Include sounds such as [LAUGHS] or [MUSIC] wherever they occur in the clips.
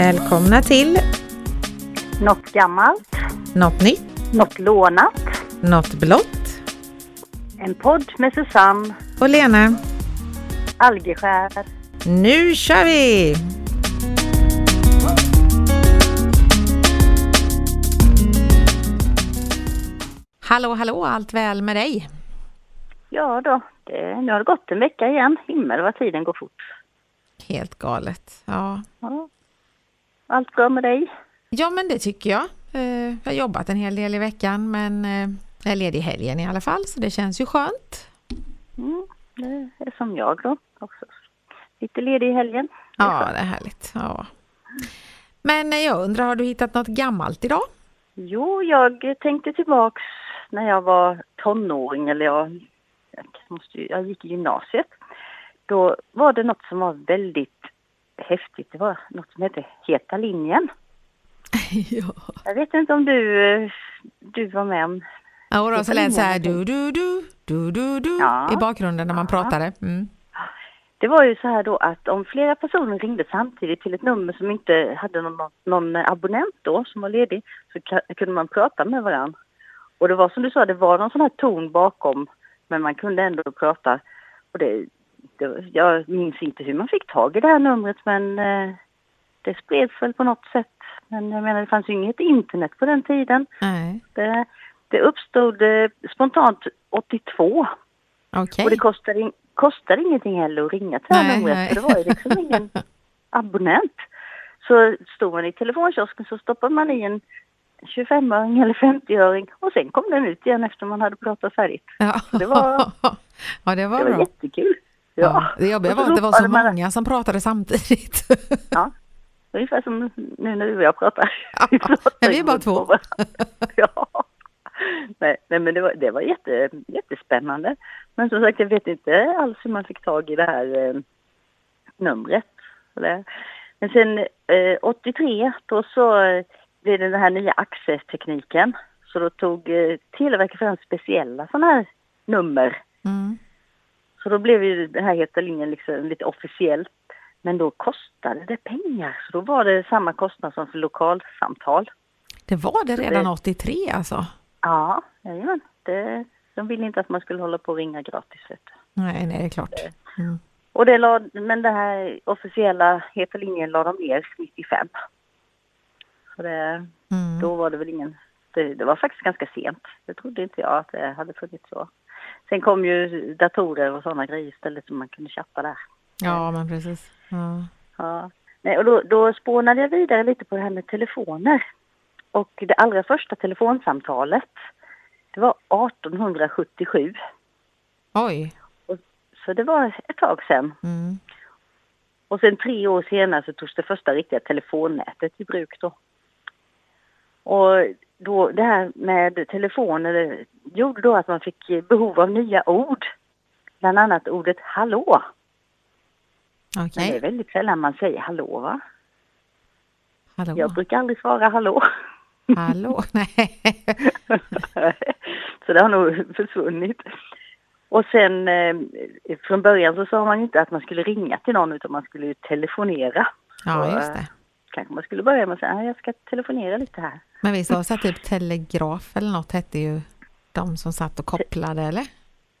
Välkomna till Något gammalt, Något nytt, något lånat. Något blått En podd med Susanne och Lena. Algeskär. Nu kör vi! Hallå, hallå, allt väl med dig? Ja då, det, nu har det gått en vecka igen. Himmel vad tiden går fort. Helt galet. Ja, Ja. Allt bra med dig? ja men det tycker jag. Eh, Jag har jobbat en hel del i veckan men eh, jag är ledig i helgen i alla fall så det känns ju skönt. Mm, det är som jag då också. Lite ledig i helgen. Det Ja, det är härligt. Ja. Men eh, jag undrar, har du hittat något gammalt idag? Jo, jag tänkte tillbaks när jag var tonåring eller jag, jag, måste, jag gick i gymnasiet. Då var det något som var väldigt häftigt. Det var något som hette Heta linjen. [LAUGHS] ja. Jag vet inte om du, du var med om Ja, då så lät så här du, du, du, du, du, du Ja. i bakgrunden när man Ja. pratade. Mm. Det var ju så här då att om flera personer ringde samtidigt till ett nummer som inte hade någon, någon abonnent då som var ledig så kunde man prata med varandra. Och det var som du sa, det var någon sån här ton bakom men man kunde ändå prata. Och det, det, jag minns inte hur man fick tag i det här numret men eh, det spreds väl på något sätt. Men jag menar det fanns ju inget internet på den tiden. Nej, Det, det uppstod eh, spontant 82 okej. och det kostar, in, kostar ingenting heller att ringa till det här numret för det var ju liksom ingen [LAUGHS] abonnent. Så stod man i telefonkiosken så stoppade man i en 25-öring eller 50-öring och sen kom den ut igen efter man hade pratat färdigt. Ja. det var- [LAUGHS] ja, det var Det var bra. jättekul. Ja. Ja. Det jobbiga var att det var så man- många som pratade samtidigt. Ja. Ungefär som nu när du och jag pratar. Ja, Vi pratar men vi är bara två. ja. Nej, nej, men det var, det var jätte, jättespännande. Men som sagt, jag vet inte alls hur man fick tag i det här eh, numret. Eller. Men sen eh, 83, då så eh, blev det den här nya AXE-tekniken. Så då tog eh, Televerket fram speciella sådana här nummer Mm. Så då blev ju den här Heta linjen liksom lite officiellt. Men då kostade det pengar. Så då var det samma kostnad som för lokalsamtal. Det var det redan det- 83 alltså? Ja, jajamän. Det, de ville inte att man skulle hålla på och ringa gratis. Vet du. Nej, nej, det är klart. Mm. Och det la, men den här officiella Heta linjen la de ner 95. Så det, Mm. då var det väl ingen... Det, det var faktiskt ganska sent. Det trodde inte jag att det hade funnits så. Sen kom ju datorer och sådana grejer istället som man kunde chatta där. Ja, men precis. Ja. Ja. Nej, och då, då spånade jag vidare lite på det här med telefoner. Och det allra första telefonsamtalet, det var 1877. Oj. Så det var ett tag sedan. Mm. Och sen tre år senare så togs det första riktiga telefonnätet i bruk då. Och då, det här med telefoner gjorde då att man fick behov av nya ord. Bland annat ordet hallå. Men det är väldigt sällan man säger hallå va? Hallå. Jag brukar aldrig svara hallå. Hallå? [LAUGHS] Nej. [LAUGHS] så det har nog försvunnit. Och sen eh, från början så sa man inte att man skulle ringa till någon utan man skulle ju telefonera. Ja, Så, just eh, det. Kanske man skulle börja med att säga "Ah, jag ska telefonera lite här. Men var det så typ telegraf eller något hette ju de som satt och kopplade eller?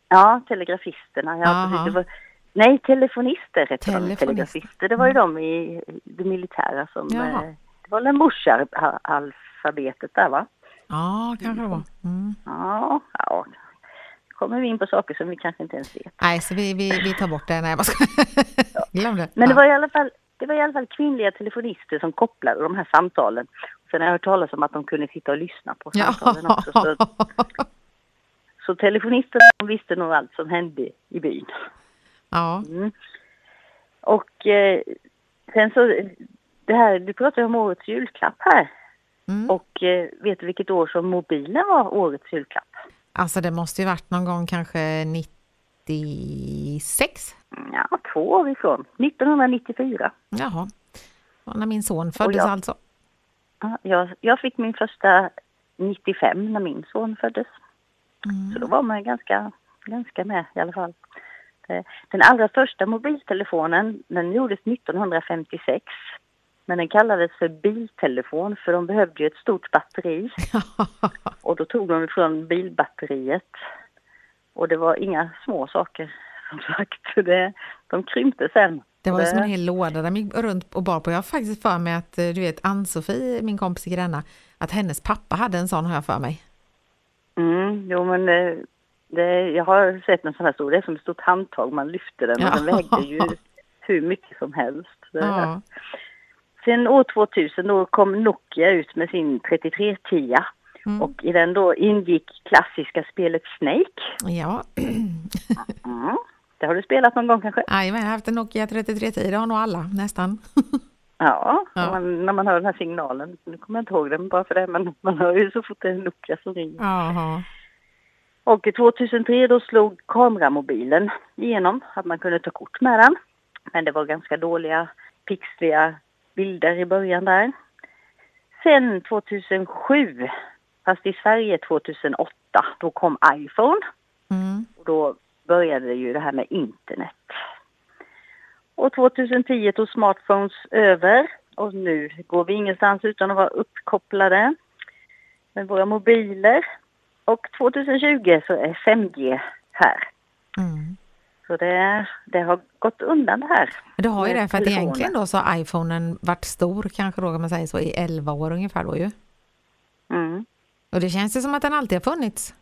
Ja, telegrafisterna. Ja, var, nej, telefonister hette de. Telefonister. Telegrafister, det var ju de i det militära som... Jaha. Eh, det var Lemouche-alfabetet där va? Ja, kanske det var. Mm. Ja, ja. kommer vi in på saker som vi kanske inte ens vet. Nej, så vi, vi, vi tar bort det. Nej, jag ska... [LAUGHS] Glöm det. Men det Ja. var i alla fall det var i alla fall kvinnliga telefonister som kopplade de här samtalen. Sen har jag hört talas om att de kunde sitta och lyssna på samtalen också. Så, [LAUGHS] så telefonisterna de visste nog allt som hände i byn. ja. Mm. Och eh, sen så, det här, du pratar ju om årets julklapp här. Mm. Och eh, vet du vilket år som mobilen var årets julklapp? Alltså det måste ju varit någon gång kanske 96? Ja, två år ifrån. 1994. Jaha. Och när min son föddes jag- alltså. Ja, jag, jag fick min första 95 när min son föddes. Mm. Så då var man ganska, ganska med i alla fall. Eh, Den allra första mobiltelefonen den gjordes 1956. Men den kallades för biltelefon för de behövde ju ett stort batteri. [LAUGHS] Och då tog de ifrån bilbatteriet. Och det var inga små saker som sagt. Det, de krympte sen. Det var ju som en hel låda de gick runt och bar på. Jag har faktiskt för mig att, du vet, Ann-Sofie, min kompis i Gränna, att hennes pappa hade en sån har jag för mig. Mm, jo men det, det, jag har sett en sån här stor, det är som ett stort handtag, man lyfter den och Ja. den vägde ju hur mycket som helst. Ja. Sen år 2000 då kom Nokia ut med sin 3310 Mm. och i den då ingick klassiska spelet Snake. Ja, Mm. Det har du spelat någon gång kanske? Jajamän, jag har haft en Nokia 3310, det har nog alla nästan. Ja, Ja. Man, när man hör den här signalen, nu kommer jag inte ihåg den bara för det, men man hör ju så fort det är en Nokia som ringer. Jaha. Och 2003 då slog kameramobilen igenom, att man kunde ta kort med den. Men det var ganska dåliga, pixliga bilder i början där. Sen 2007, fast i Sverige 2008, då kom iPhone. Mm. Och då började ju det här med internet. Och 2010 tog smartphones över och nu går vi ingenstans utan att vara uppkopplade med våra mobiler. Och 2020 så är 5G här. Mm. Så det, det har gått undan det här. Det har ju det, för att egentligen då så har iPhonen varit stor, kanske då kan man säga så, i 11 år ungefär då ju. Mm. Och det känns ju som att den alltid har funnits.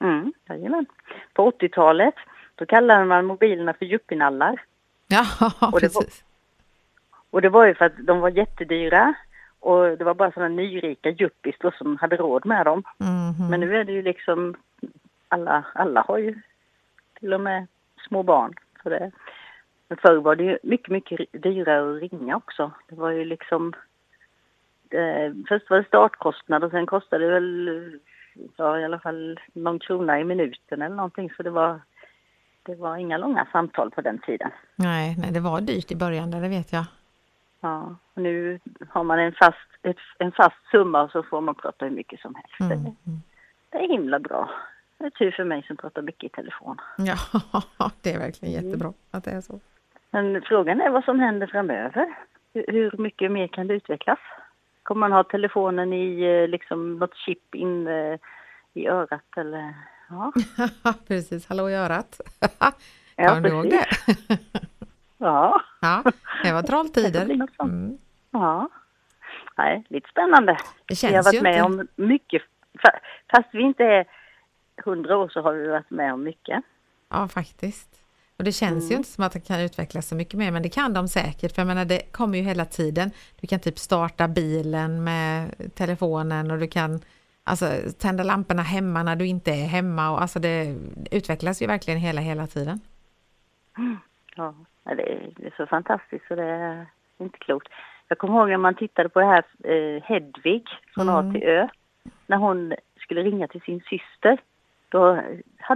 Mm, jajamän. På 80-talet då kallade man mobilerna för yuppinallar. Ja, [LAUGHS] det var-. Och det var ju för att de var jättedyra och det var bara sådana nyrika yuppis då som hade råd med dem. Mhm. Men nu är det ju liksom alla, alla har ju till och med små barn. Så det, men förr var det ju mycket, mycket dyrare att ringa också. Det var ju liksom eh, Först var det startkostnad och sen kostade det väl ja, i alla fall någon krona i minuten eller någonting. Så det var, det var inga långa samtal på den tiden. Nej, nej, det var dyrt i början, det vet jag. Ja, nu har man en fast, ett, en fast summa och så får man prata hur mycket som helst. Mm. Det, det är himla bra. Det är tur för mig som pratar mycket i telefon. Ja, [LAUGHS] det är verkligen jättebra att det är så. Men frågan är vad som händer framöver. Hur, hur mycket mer kan det utvecklas? Kommer man ha telefonen i eh, liksom något chip in eh, i örat eller? Ja, [LAUGHS] precis, hallå i örat. [LAUGHS] Ja, Kommer du ihåg det? ja. Ja, det var trolltider. Mm. ja. Nej, lite spännande. Det Vi har känns varit ju med inte... om mycket. Fa- Fast vi inte är hundra år så har vi varit med om mycket. Ja, faktiskt. Och det känns ju Mm. inte som att det kan utvecklas så mycket mer, men det kan de säkert. För jag menar, det kommer ju hela tiden. Du kan typ starta bilen med telefonen och du kan alltså, tända lamporna hemma när du inte är hemma. Och, alltså, det utvecklas ju verkligen hela, hela tiden. Ja, det är, så fantastiskt så det är inte klokt. Jag kommer ihåg när man tittade på det här eh, Hedvig från Mm. A till Ö. När hon skulle ringa till sin syster. Då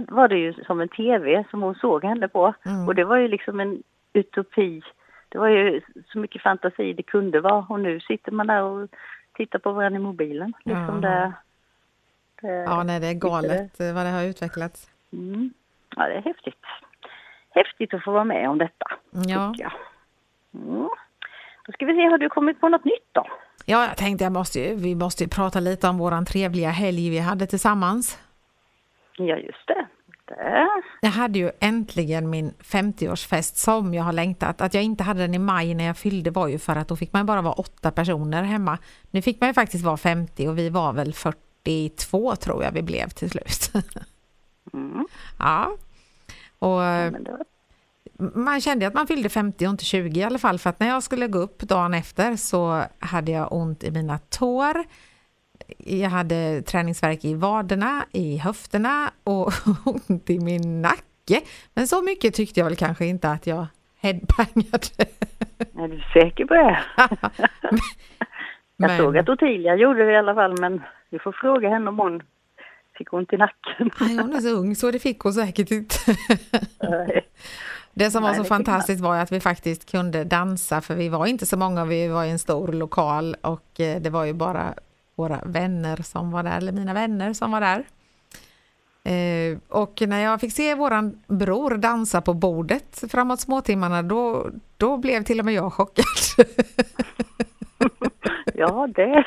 var det ju som en tv som hon såg henne på. Mm. Och det var ju liksom en utopi. Det var ju så mycket fantasi det kunde vara. Och nu sitter man där och tittar på varandra i mobilen. Liksom det, det, Ja, nej, det är galet eh, vad det har utvecklats. Mm. Ja, det är häftigt. Häftigt att få vara med om detta, Ja, tycker jag. Mm. Då ska vi se, har du kommit på något nytt då? ja jag tänkte jag måste ju, vi måste ju prata lite om våran trevliga helg vi hade tillsammans. Ja, just det. det. Jag hade ju äntligen min 50-årsfest som jag har längtat. Att jag inte hade den i maj när jag fyllde var ju för att då fick man bara vara åtta personer hemma. Nu fick man ju faktiskt vara 50 och vi var väl 42 tror jag vi blev till slut. [LAUGHS] Mm. ja. Och man kände att man fyllde 50 och inte 20 i alla fall för att när jag skulle gå upp dagen efter så hade jag ont i mina tår. Jag hade träningsvärk i vaderna, i höfterna och [LAUGHS] ont i min nacke. Men så mycket tyckte jag väl kanske inte att jag headbangade. Är du säker på det? [LAUGHS] Jag Men- såg att Ottilia gjorde det i alla fall, men vi får fråga henne om hon fick ont i nacken. Nej, hon är så ung så det fick hon säkert inte. Det som var så fantastiskt var att vi faktiskt kunde dansa för vi var inte så många, vi var i en stor lokal och eh, det var ju bara våra vänner som var där, eller mina vänner som var där. Eh, Och när jag fick se våran bror dansa på bordet framåt småtimmarna då, då blev till och med jag chockad. [LAUGHS] Ja, det.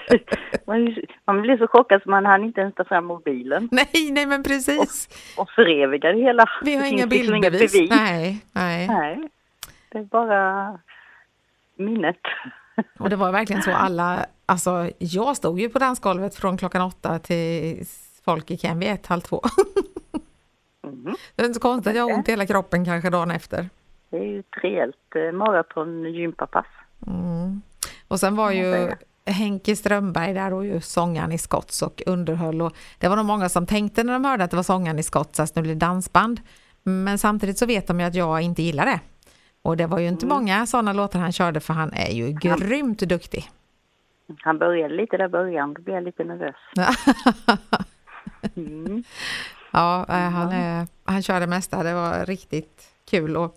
Man, man blev så chockad så man hann inte ens ta fram mobilen. Nej, nej men precis. Och, och föreviga det hela. Vi har inga liksom bildbevis. bevis. Nej, nej. Nej, det är bara minnet. Och det var verkligen så alla, alltså jag stod ju på dansgolvet från klockan åtta till folk gick hem vid ett, halv två. Mhm. Det är inte så konstigt att jag har ont i hela kroppen kanske dagen efter. Det är ju ett rejält eh, maraton-gympapass. Mm. Och sen var ju Henke Strömberg där och ju sångaren i Scotts och underhöll och det var nog många som tänkte när de hörde att det var sångaren i Scotts att nu blir det dansband. Men samtidigt så vet de ju att jag inte gillar det. Och det var ju inte Mm. många sådana låtar han körde för han är ju grymt duktig. Han började lite där början, då blev jag lite nervös. [LAUGHS] Mm. Ja, eh, han, han kör det mesta. Det var riktigt kul. Och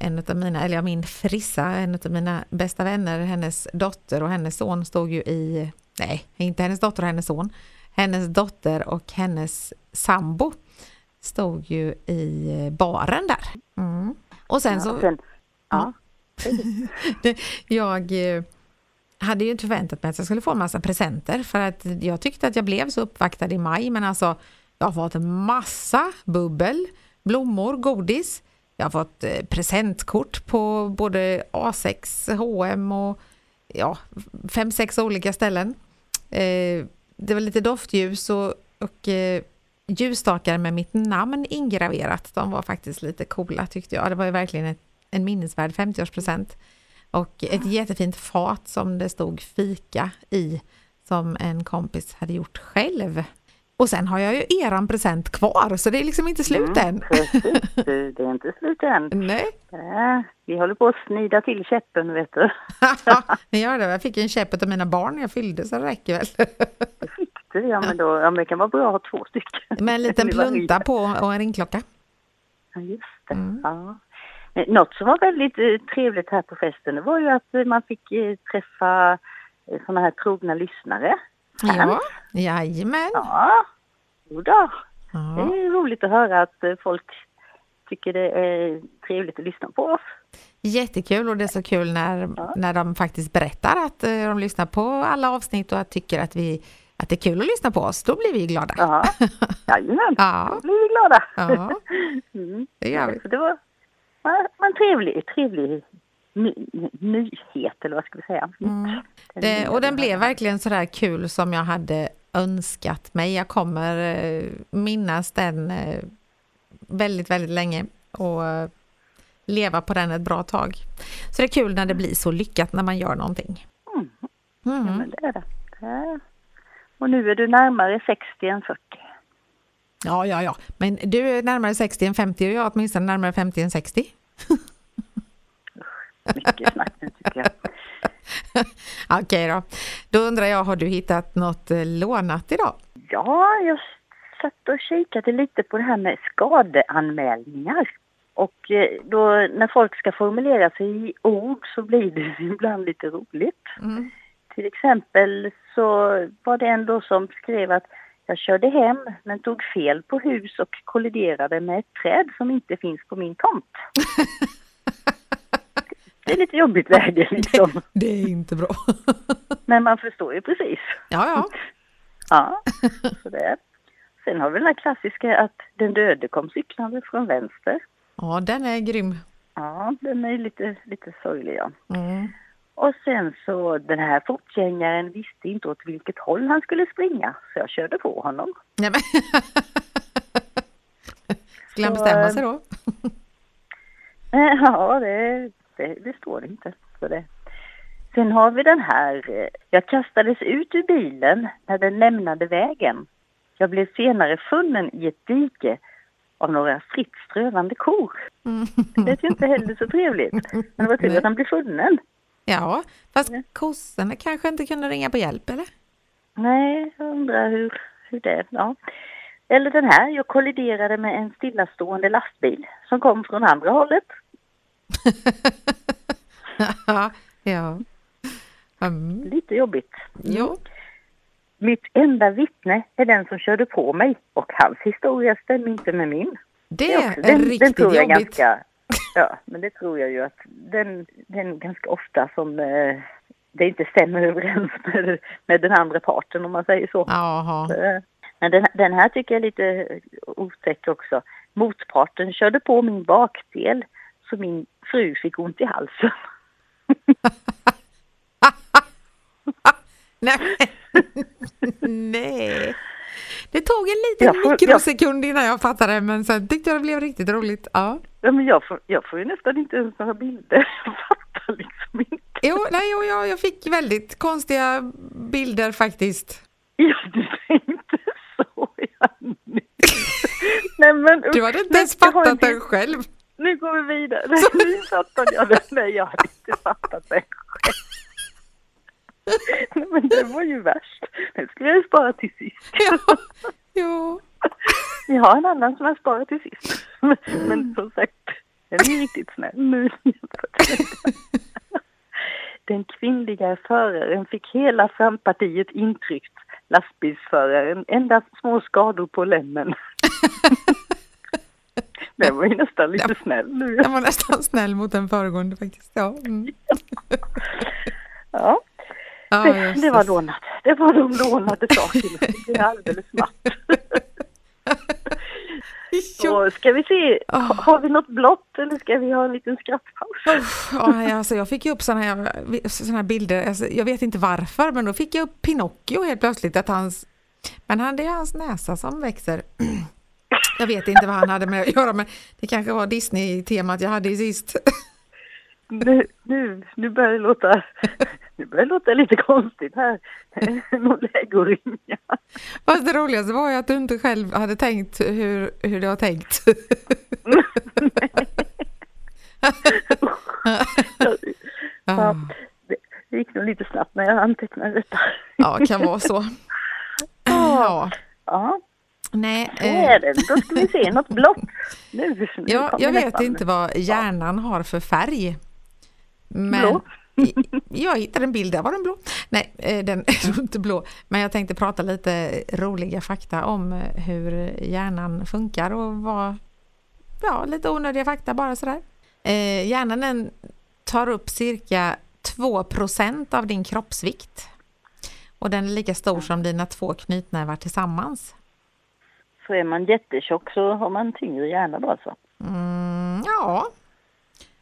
en av mina, eller ja, min Frissa, en av mina bästa vänner, hennes dotter och hennes son stod ju i, nej, inte hennes dotter och hennes son, hennes dotter och hennes sambo stod ju i eh, baren där. Mm. Och sen Ja, så, sen, ja. [LAUGHS] jag eh, hade ju inte förväntat mig att jag skulle få en massa presenter för att jag tyckte att jag blev så uppvaktad i maj men alltså jag har fått en massa bubbel, blommor, godis. Jag har fått eh, presentkort på både A6, H&M och ja, fem, sex olika ställen. Eh, det var lite doftljus och, och eh, ljusstakar med mitt namn ingraverat. De var faktiskt lite coola tyckte jag. Det var ju verkligen ett, en minnesvärd 50-årspresent. Och ett jättefint fat som det stod fika i som en kompis hade gjort själv. Och sen har jag ju eran present kvar så det är liksom inte slut än. Mm, precis, Du, det är inte slut än. [LAUGHS] Nej, Ja, vi håller på att snida till käppen, vet du. [LAUGHS] jag gör det. Jag fick en käpp av mina barn när jag fyllde så det räcker väl. [LAUGHS] Det fick du, ja men, då, ja, men det kan vara bra att ha två stycken. Med en liten plunta på och en ringklocka. Ja, just det. Mm. Ja. Något som var väldigt eh, trevligt här på festen, det var ju att man fick eh, träffa eh, såna här trogna lyssnare. Ja, jajamän. Ja, jodå. Det Ja. är roligt att höra att eh, folk tycker det är trevligt att lyssna på oss. Jättekul och det är så kul när, när de faktiskt berättar att eh, de lyssnar på alla avsnitt och att tycker att, vi, att det är kul att lyssna på oss. Då blir vi glada. Ja, [LAUGHS] jajamän. Ja. Då blir vi glada. Ja. [LAUGHS] Mm. Det gör vi. Det var var en trevlig, trevlig ny, nyhet, eller vad ska vi säga? Mm. Den Det, och den blev verkligen så där kul som jag hade önskat mig. Jag kommer eh, minnas den eh, väldigt, väldigt länge och eh, leva på den ett bra tag. Så det är kul när det blir så lyckat när man gör någonting. Mm. Ja, Mm. men det är det. Och nu är du närmare 60 än 40. Ja, ja, ja. Men du är närmare 60 än 50 och jag är åtminstone närmare 50 än 60. [LAUGHS] Mycket snack nu tycker jag. [LAUGHS] Okej då. Då undrar jag, har du hittat något eh, lånat idag? Ja, jag satt och kikade lite på det här med skadeanmälningar. Och eh, då när folk ska formulera sig i ord så blir det [LAUGHS] ibland lite roligt. Mm. Till exempel så var det en då som skrev att jag körde hem men tog fel på hus och kolliderade med ett träd som inte finns på min tomt. [LAUGHS] Det är lite jobbigt läge [LAUGHS] liksom. Det är inte bra. [LAUGHS] Men man förstår ju precis. Ja, ja. [LAUGHS] Ja, så det. är. Sen har vi den här klassiska att den döde kom cyklande från vänster. Ja, den är grym. Ja, den är lite, lite sorglig ja. Mm. Och sen så den här fotgängaren visste inte åt vilket håll han skulle springa så jag körde på honom. Nej, men... Skulle han bestämma eh, sig då? Ja, det, det, det står inte. Så det. Sen har vi den här. eh, Jag kastades ut ur bilen när den lämnade vägen. Jag blev senare funnen i ett dike av några fritt strövande kor. Mm. Det är ju inte heller så trevligt. Men det var tur att han blev funnen. Ja, fast kossorna kanske inte kunde ringa på hjälp, eller? Nej, jag undrar hur, hur det är. Ja. Eller den här. Jag kolliderade med en stillastående lastbil som kom från andra hållet. Ja. Mm. Lite jobbigt. Jo. Mitt enda vittne är den som körde på mig och hans historia stämmer inte med min. Det är också- den, den riktigt tror jag jobbigt. ganska, Ja, men det tror jag ju att den, den ganska ofta som eh, det inte stämmer överens med, med den andra parten om man säger så. Jaha. Eh, Men den, den här tycker jag är lite otäck också. Motparten körde på min bakdel så min fru fick ont i halsen. [LAUGHS] Nej. Nej. Det tog en liten Jag får- mikrosekund innan jag fattade men sen tyckte jag det blev riktigt roligt. Ja. Ja, men jag, får, jag får ju nästan inte ens några bilder. [LAUGHS] Jag fattar liksom inte. Jo, nej, jo, jag, jag fick väldigt konstiga bilder faktiskt. Ja, du tänkte så ja. Nej men Du hade inte ens jag fattat den själv. Nu går vi vidare. Nu fattade jag det. Nej, jag hade inte fattat det [LAUGHS] själv. Men det var ju värst. Den skulle jag ju spara till sist. Ja. ja. Jag har en annan som jag sparar till sist. Men, men som sagt, den är riktigt snäll nu. [LAUGHS] Den kvinnliga föraren fick hela frampartiet intryckt. Lastbilsföraren endast små skador på lämmen. [LAUGHS] [LAUGHS] Den var ju nästan lite snäll nu. Jag var nästan snäll mot den föregående faktiskt. Ja, mm. [LAUGHS] Ja, ja det, det var lånat. Det var de lånade sakerna. Det är alldeles. [LAUGHS] Jo. Och ska vi se, Ah. ha- har vi något blått eller ska vi ha en liten skrattpaus? Ja, nej, alltså jag fick ju upp sådana här, såna här bilder, alltså, jag vet inte varför, men då fick jag upp Pinocchio helt plötsligt. Att hans, men han, det är hans näsa som växer. [CLEARS THROAT] Jag vet inte vad han hade med att göra, men det kanske var Disney-temat jag hade i sist. Nu, nu, nu börjar det låta, nu börjar det låta lite konstigt här. Någon ringa. Fast det roligaste var ju att du inte själv hade tänkt hur, hur det var tänkt. Ja, det, det gick nog lite snabbt när jag antecknade detta. Ja, kan vara så. Ja, Ja, nej. så eh, är det. Då ska vi se något blått. Nu, nu Ja, jag vet nästan- inte vad hjärnan har för färg. Men Blå. jag hittade en bild, där var den blå. Nej, eh, den är inte blå. Men jag tänkte prata lite roliga fakta om eh, hur hjärnan funkar och vad, ja, lite onödiga fakta bara sådär. Eh, Hjärnan tar upp cirka 2% av din kroppsvikt. Och den är lika stor som dina två knytnävar tillsammans. Så är man jättetjock så har man tyngre hjärna då alltså. Mm, ja.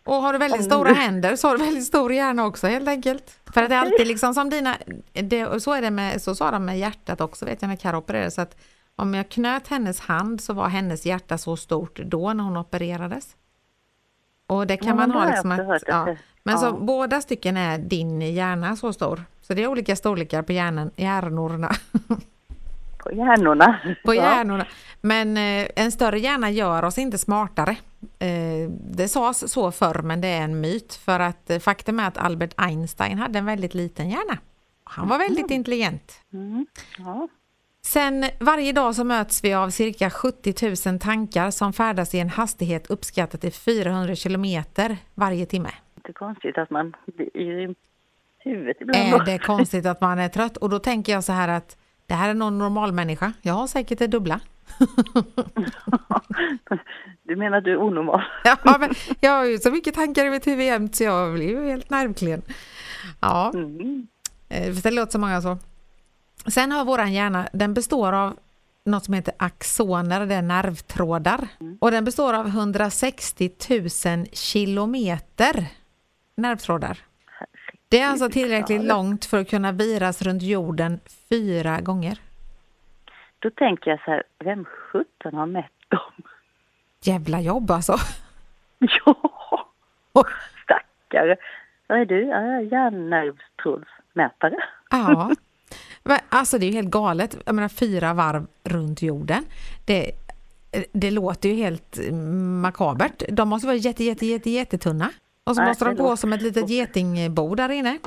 Och har du väldigt stora händer så har du väldigt stor hjärna också helt enkelt. För att det är alltid liksom som dina, det, så är det med, så sa de med hjärtat också vet jag när Karo opererade så att om jag knöt hennes hand så var hennes hjärta så stort då när hon opererades. Och det kan Ja, man ha liksom att, ja. Men så ja. båda stycken är din hjärna så stor. Så det är olika storlekar på hjärnan, hjärnorna. [LAUGHS] På hjärnorna. På hjärnorna. Men eh, en större hjärna gör oss inte smartare. Eh, det sades så förr, men det är en myt. För att eh, faktum är att Albert Einstein hade en väldigt liten hjärna. Han var väldigt intelligent. Mm. Ja. Sen varje dag så möts vi av cirka 70 000 tankar som färdas i en hastighet uppskattat till 400 kilometer varje timme. Inte konstigt att man blir i huvudet ibland. Är det konstigt att man är trött? Och då tänker jag så här att det här är någon normal människa. Jag har säkert det dubbla. [LAUGHS] Du menar att du är onormal? [LAUGHS] Ja, men jag har ju så mycket tankar i mitt huvud jämt så jag blir ju helt nervklen. Ja, Mm. eh, det låter så många så. Sen har våran hjärna, den består av något som heter axoner, det är nervtrådar. Och den består av 160 000 kilometer nervtrådar. Det är alltså tillräckligt långt för att kunna viras runt jorden fyra gånger. Då tänker jag så här, vem sjutton har mätt dem? Jävla jobb alltså. [LAUGHS] Ja, stackare. Vad är du? Hjärnnervstrådsmätare. Ja, Men alltså det är ju helt galet. Jag menar fyra varv runt jorden. Det, det låter ju helt makabert. De måste vara jätte, jätte, jätte, jättetunna. Och så Nej, måste de gå som ett litet getingbo där inne.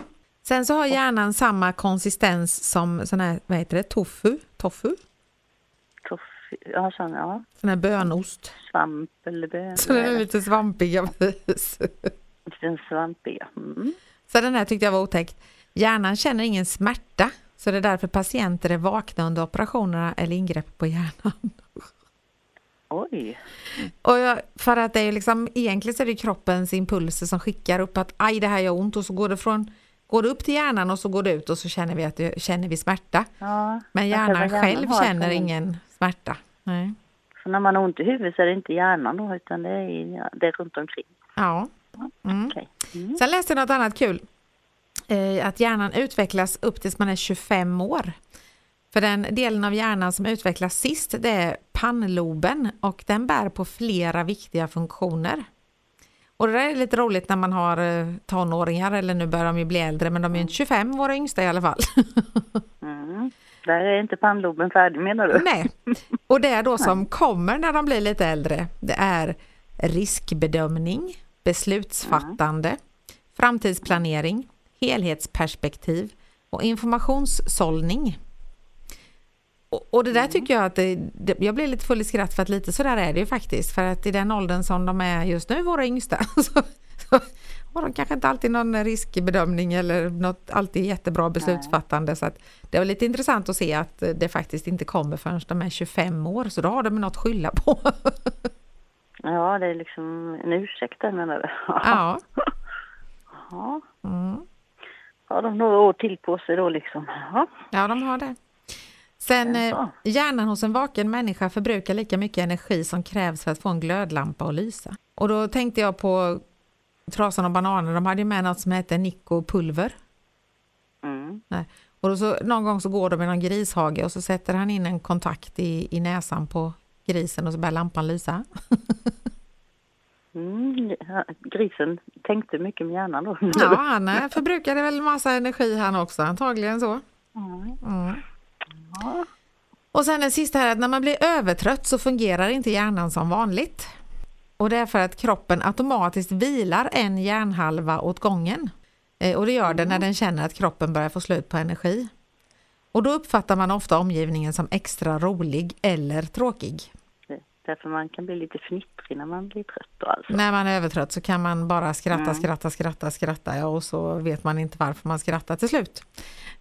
Sen så har hjärnan samma konsistens som sån här, vad heter det, tofu? Tofu? Toff, ja, sån, ja, Sån här bönost. svamp eller bön. Så den är lite svampig. ja, precis. En svampig, ja. mm. Så den här tyckte jag var otäckt. Hjärnan känner ingen smärta. Så det är därför patienter är vakna under operationerna eller ingrepp på hjärnan. Oj, Och jag, för att det är liksom, egentligen så är det kroppens impulser som skickar upp att aj det här gör ont och så går det från går det upp till hjärnan och så går det ut och så känner vi, att känner vi smärta. Ja, Men hjärnan hjärnan själv har känner ingen smärta. Nej. Så när man har ont i huvudet så är det inte hjärnan då, utan det är, det är runt omkring. Ja. Mm. Okej. Mm. Sen läste jag något annat kul. Eh, att hjärnan utvecklas upp tills man är 25 år. För den delen av hjärnan som utvecklas sist det är pannloben och den bär på flera viktiga funktioner. Och det där är lite roligt när man har eh, tonåringar, eller nu börjar de ju bli äldre, men de är ju inte 25, våra yngsta i alla fall. [LAUGHS] Mm. Där är inte pannloben färdig menar du? Nej, och det då [LAUGHS] som kommer när de blir lite äldre, det är riskbedömning, beslutsfattande, framtidsplanering, helhetsperspektiv och informationssållning. Och, och det där tycker jag att det, det, jag blir lite full i skratt för att lite så där är det ju faktiskt. För att i den åldern som de är just nu, våra yngsta, [LAUGHS] så, så har de kanske inte alltid någon riskbedömning eller något alltid jättebra beslutsfattande. Så att det var lite intressant att se att det faktiskt inte kommer förrän de är 25 år, så då har de något att skylla på. [LAUGHS] Ja, det är liksom en ursäkt där menar du? [LAUGHS] ja. Ja. Mm. Har de några år till på sig då liksom? Ja. ja, de har det. Sen eh, hjärnan hos en vaken människa förbrukar lika mycket energi som krävs för att få en glödlampa att lysa. Och då tänkte jag på Trasan och bananer, de hade ju med något som hette Nico pulver. Mm. Nej. Och då så, någon gång så går de i någon grishage och så sätter han in en kontakt i, i näsan på grisen och så börjar lampan lysa. Mm. Grisen tänkte mycket med hjärnan då. Ja, han eh, förbrukade väl massa energi han också, antagligen så. Mm. Mm. Ja. Och sen den sista här, att när man blir övertrött så fungerar inte hjärnan som vanligt. Och det är för att kroppen automatiskt vilar en hjärnhalva åt gången. Eh, Och det gör den när den känner att kroppen börjar få slut på energi. Och då uppfattar man ofta omgivningen som extra rolig eller tråkig. Därför man kan bli lite fnittrig när man blir trött då alltså. När man är övertrött så kan man bara skratta, Mm. skratta, skratta, skratta ja, och så vet man inte varför man skrattar till slut.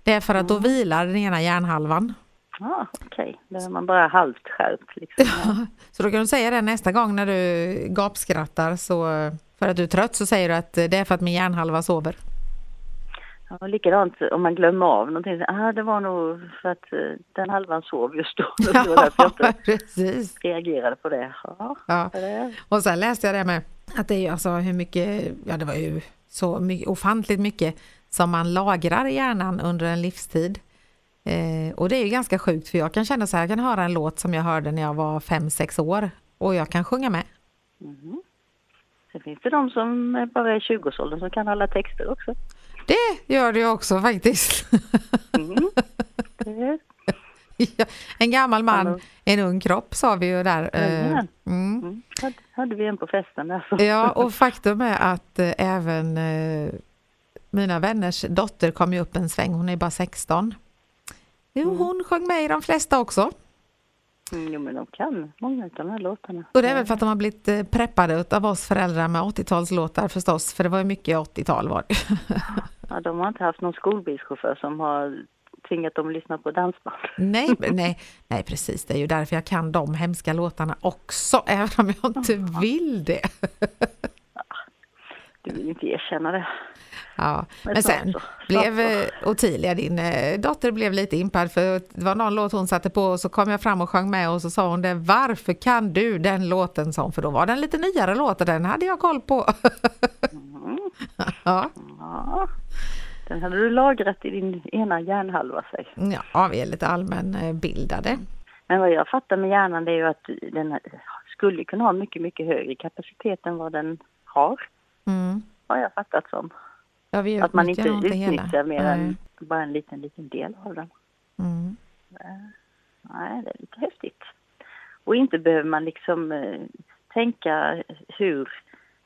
Det är för att då vilar den ena hjärnhalvan. Ja, okej. Då är man bara halvt skärpt liksom. [LAUGHS] Ja. Så då kan du säga det nästa gång när du gapskrattar så för att du är trött så säger du att det är för att min hjärnhalva sover. Ja, och likadant om man glömmer av någonting. Ah, det var nog för att eh, den halvan sov just då. [LAUGHS] Det var därför jag Ja, inte [LAUGHS] precis. reagerade på det. Ja, Ja. det Och sen läste jag det med att det är ju alltså hur mycket, ja det var ju så mycket, ofantligt mycket som man lagrar i hjärnan under en livstid. Eh, och det är ju ganska sjukt för jag kan känna så här, jag kan höra en låt som jag hörde när jag var fem sex år och jag kan sjunga med. Mhm. Sen finns det de som bara är i 20-årsåldern som kan alla texter också. Det gör det också faktiskt. [LAUGHS] Mm. Ja, en gammal man, Hallå. en ung kropp sa vi ju där. Eh. Mm. mm. hade, hade vi en på festen där. Så. Ja, och faktum är att eh, även eh, mina vänners dotter kom ju upp en sväng, hon är bara 16. Jo, Mm. hon sjöng med i de flesta också. Mm, jo, men de kan många av de här låtarna. Och det är väl för att de har blivit eh, preppade av oss föräldrar med 80-talslåtar förstås, för det var ju mycket 80-tal var det. [LAUGHS] Ja, de har inte haft någon skolbilschaufför som har tvingat dem att lyssna på dansband. nej, nej, [LAUGHS] nej, precis, det är ju därför jag kan de hemska låtarna också, även om jag inte vill det. [LAUGHS] Du vill inte erkänna det. Ja, Men men sen så. blev Snart eh, Ottilia, din eh, dotter, blev lite impad för det var någon låt hon satte på och så kom jag fram och sjöng med och så sa hon det, varför kan du den låten? Hon, för då var den lite nyare låt och den hade jag koll på. Mm. [LAUGHS] ja, Ja, den hade du lagrat i din ena hjärnhalva sig. ja, vi är lite allmänbildade. Men vad jag fattar med hjärnan det är ju att den skulle kunna ha mycket, mycket högre kapacitet än vad den har. Mm. Har jag fattat som. Ja, vi Att man inte utnyttjar hela. mer Nej. än bara en liten, liten del av den. Mm. Nej, det är lite häftigt. Och inte behöver man liksom eh, tänka hur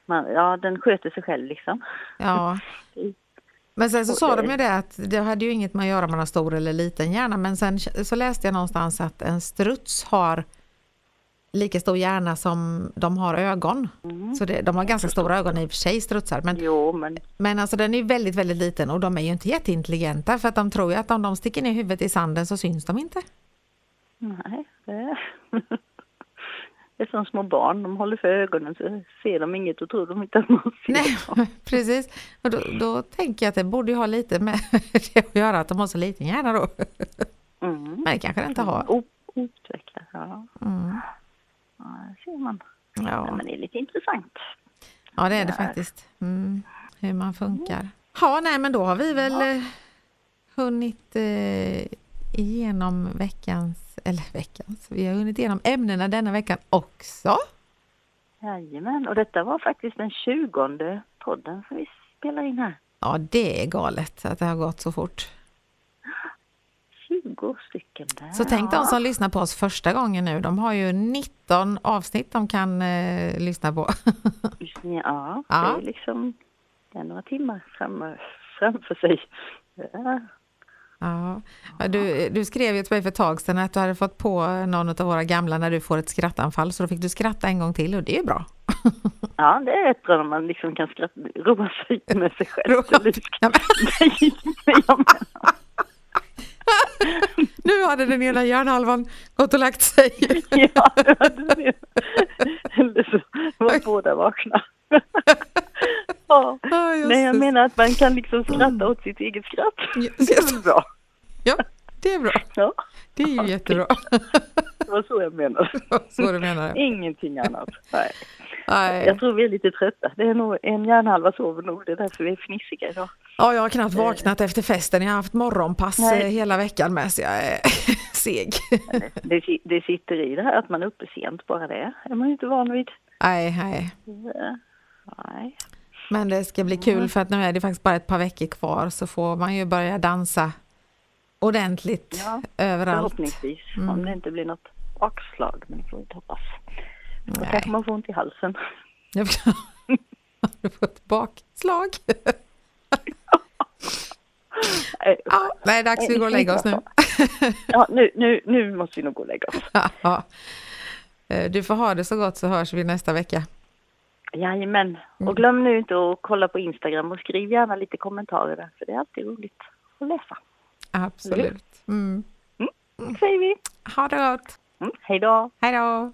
man, ja den sköter sig själv liksom. Ja. [LAUGHS] Men sen så sa de ju det att det hade ju inget med att göra om man har stor eller liten hjärna, men sen så läste jag någonstans att en struts har lika stor hjärna som de har ögon. Mm. Så det, de har ganska stora ögon i och för sig strutsar, men, Jo, men men alltså den är väldigt, väldigt liten och de är ju inte jätteintelligenta för att de tror ju att om de sticker ner huvudet i sanden så syns de inte. nej, det, [LAUGHS] det som små barn. De håller för ögonen så ser de inget och tror de inte att man ser Nej, dem. [LAUGHS] precis. Och då, då tänker jag att det borde ju ha lite med [LAUGHS] det att göra att de har så liten hjärna då. Mm. Men det kanske det inte har. Utvecklat, ja. Mm. Ja. ser man. Ja. Ja. Men det är lite intressant. ja, det är det faktiskt. Mm. Hur man funkar. Ja, nej, men då har vi väl eh, hunnit eh, igenom veckans, eller veckans, vi har hunnit igenom ämnena denna veckan också. Jajamän, och detta var faktiskt den tjugonde podden som vi spelar in här. Ja, det är galet att det har gått så fort. 20 stycken där. Så tänk de som lyssnar på oss första gången nu, de har ju 19 avsnitt de kan eh, lyssna på. Ja, [LAUGHS] Ja. det är liksom det är några timmar fram, framför sig. Ja. Ja. Du, du skrev ju till mig för ett tag sedan att du hade fått på någon av våra gamla när du får ett skrattanfall, så då fick du skratta en gång till och det är bra. [LAUGHS] ja, det är rätt bra när man liksom kan skratta, roa sig med sig själv. Ja, men- [LAUGHS] Nej, men jag menar- [LAUGHS] Nu hade den ena hjärnhalvan gått och lagt sig. [LAUGHS] Ja, det var det. Eller så var båda vakna. [LAUGHS] Ja. Nej, jag menar att man kan liksom skratta åt sitt eget skratt. Det är bra. Ja, det är bra. Ja, Det är ju jättebra. Det var så jag menade. [LAUGHS] Så du menar. Ingenting annat. Nej. Nej. Jag tror vi är lite trötta. Det är nog en hjärnhalva sover nog. Det är därför vi är fnissiga idag. Ja, jag har knappt vaknat efter festen. Jag har haft morgonpass Nej. eh, hela veckan med så jag är [LAUGHS] seg. Det, det sitter i det här att man är uppe sent, bara det är man ju inte van vid. Nej, nej. Eh, Nej. Men det ska bli kul för att nu är det faktiskt bara ett par veckor kvar så får man ju börja dansa ordentligt Ja, överallt. Förhoppningsvis. Mm. Om det inte blir något bakslag. Men det får vi inte hoppas. Då kanske man får ont i halsen. Jag har du fått bakslag? [LAUGHS] Ja, nej, dags vi går och lägger oss nu. [LAUGHS] Ja, nu, nu, nu måste vi nog gå och lägga oss. Ja. Eh, Du får ha det så gott så hörs vi nästa vecka. Jajamän. Mm. Och glöm nu inte att kolla på Instagram och skriv gärna lite kommentarer där. För det är alltid roligt att läsa. Absolut. Mm. Säger vi. Ha det gott. Mm, hej då. Hej då.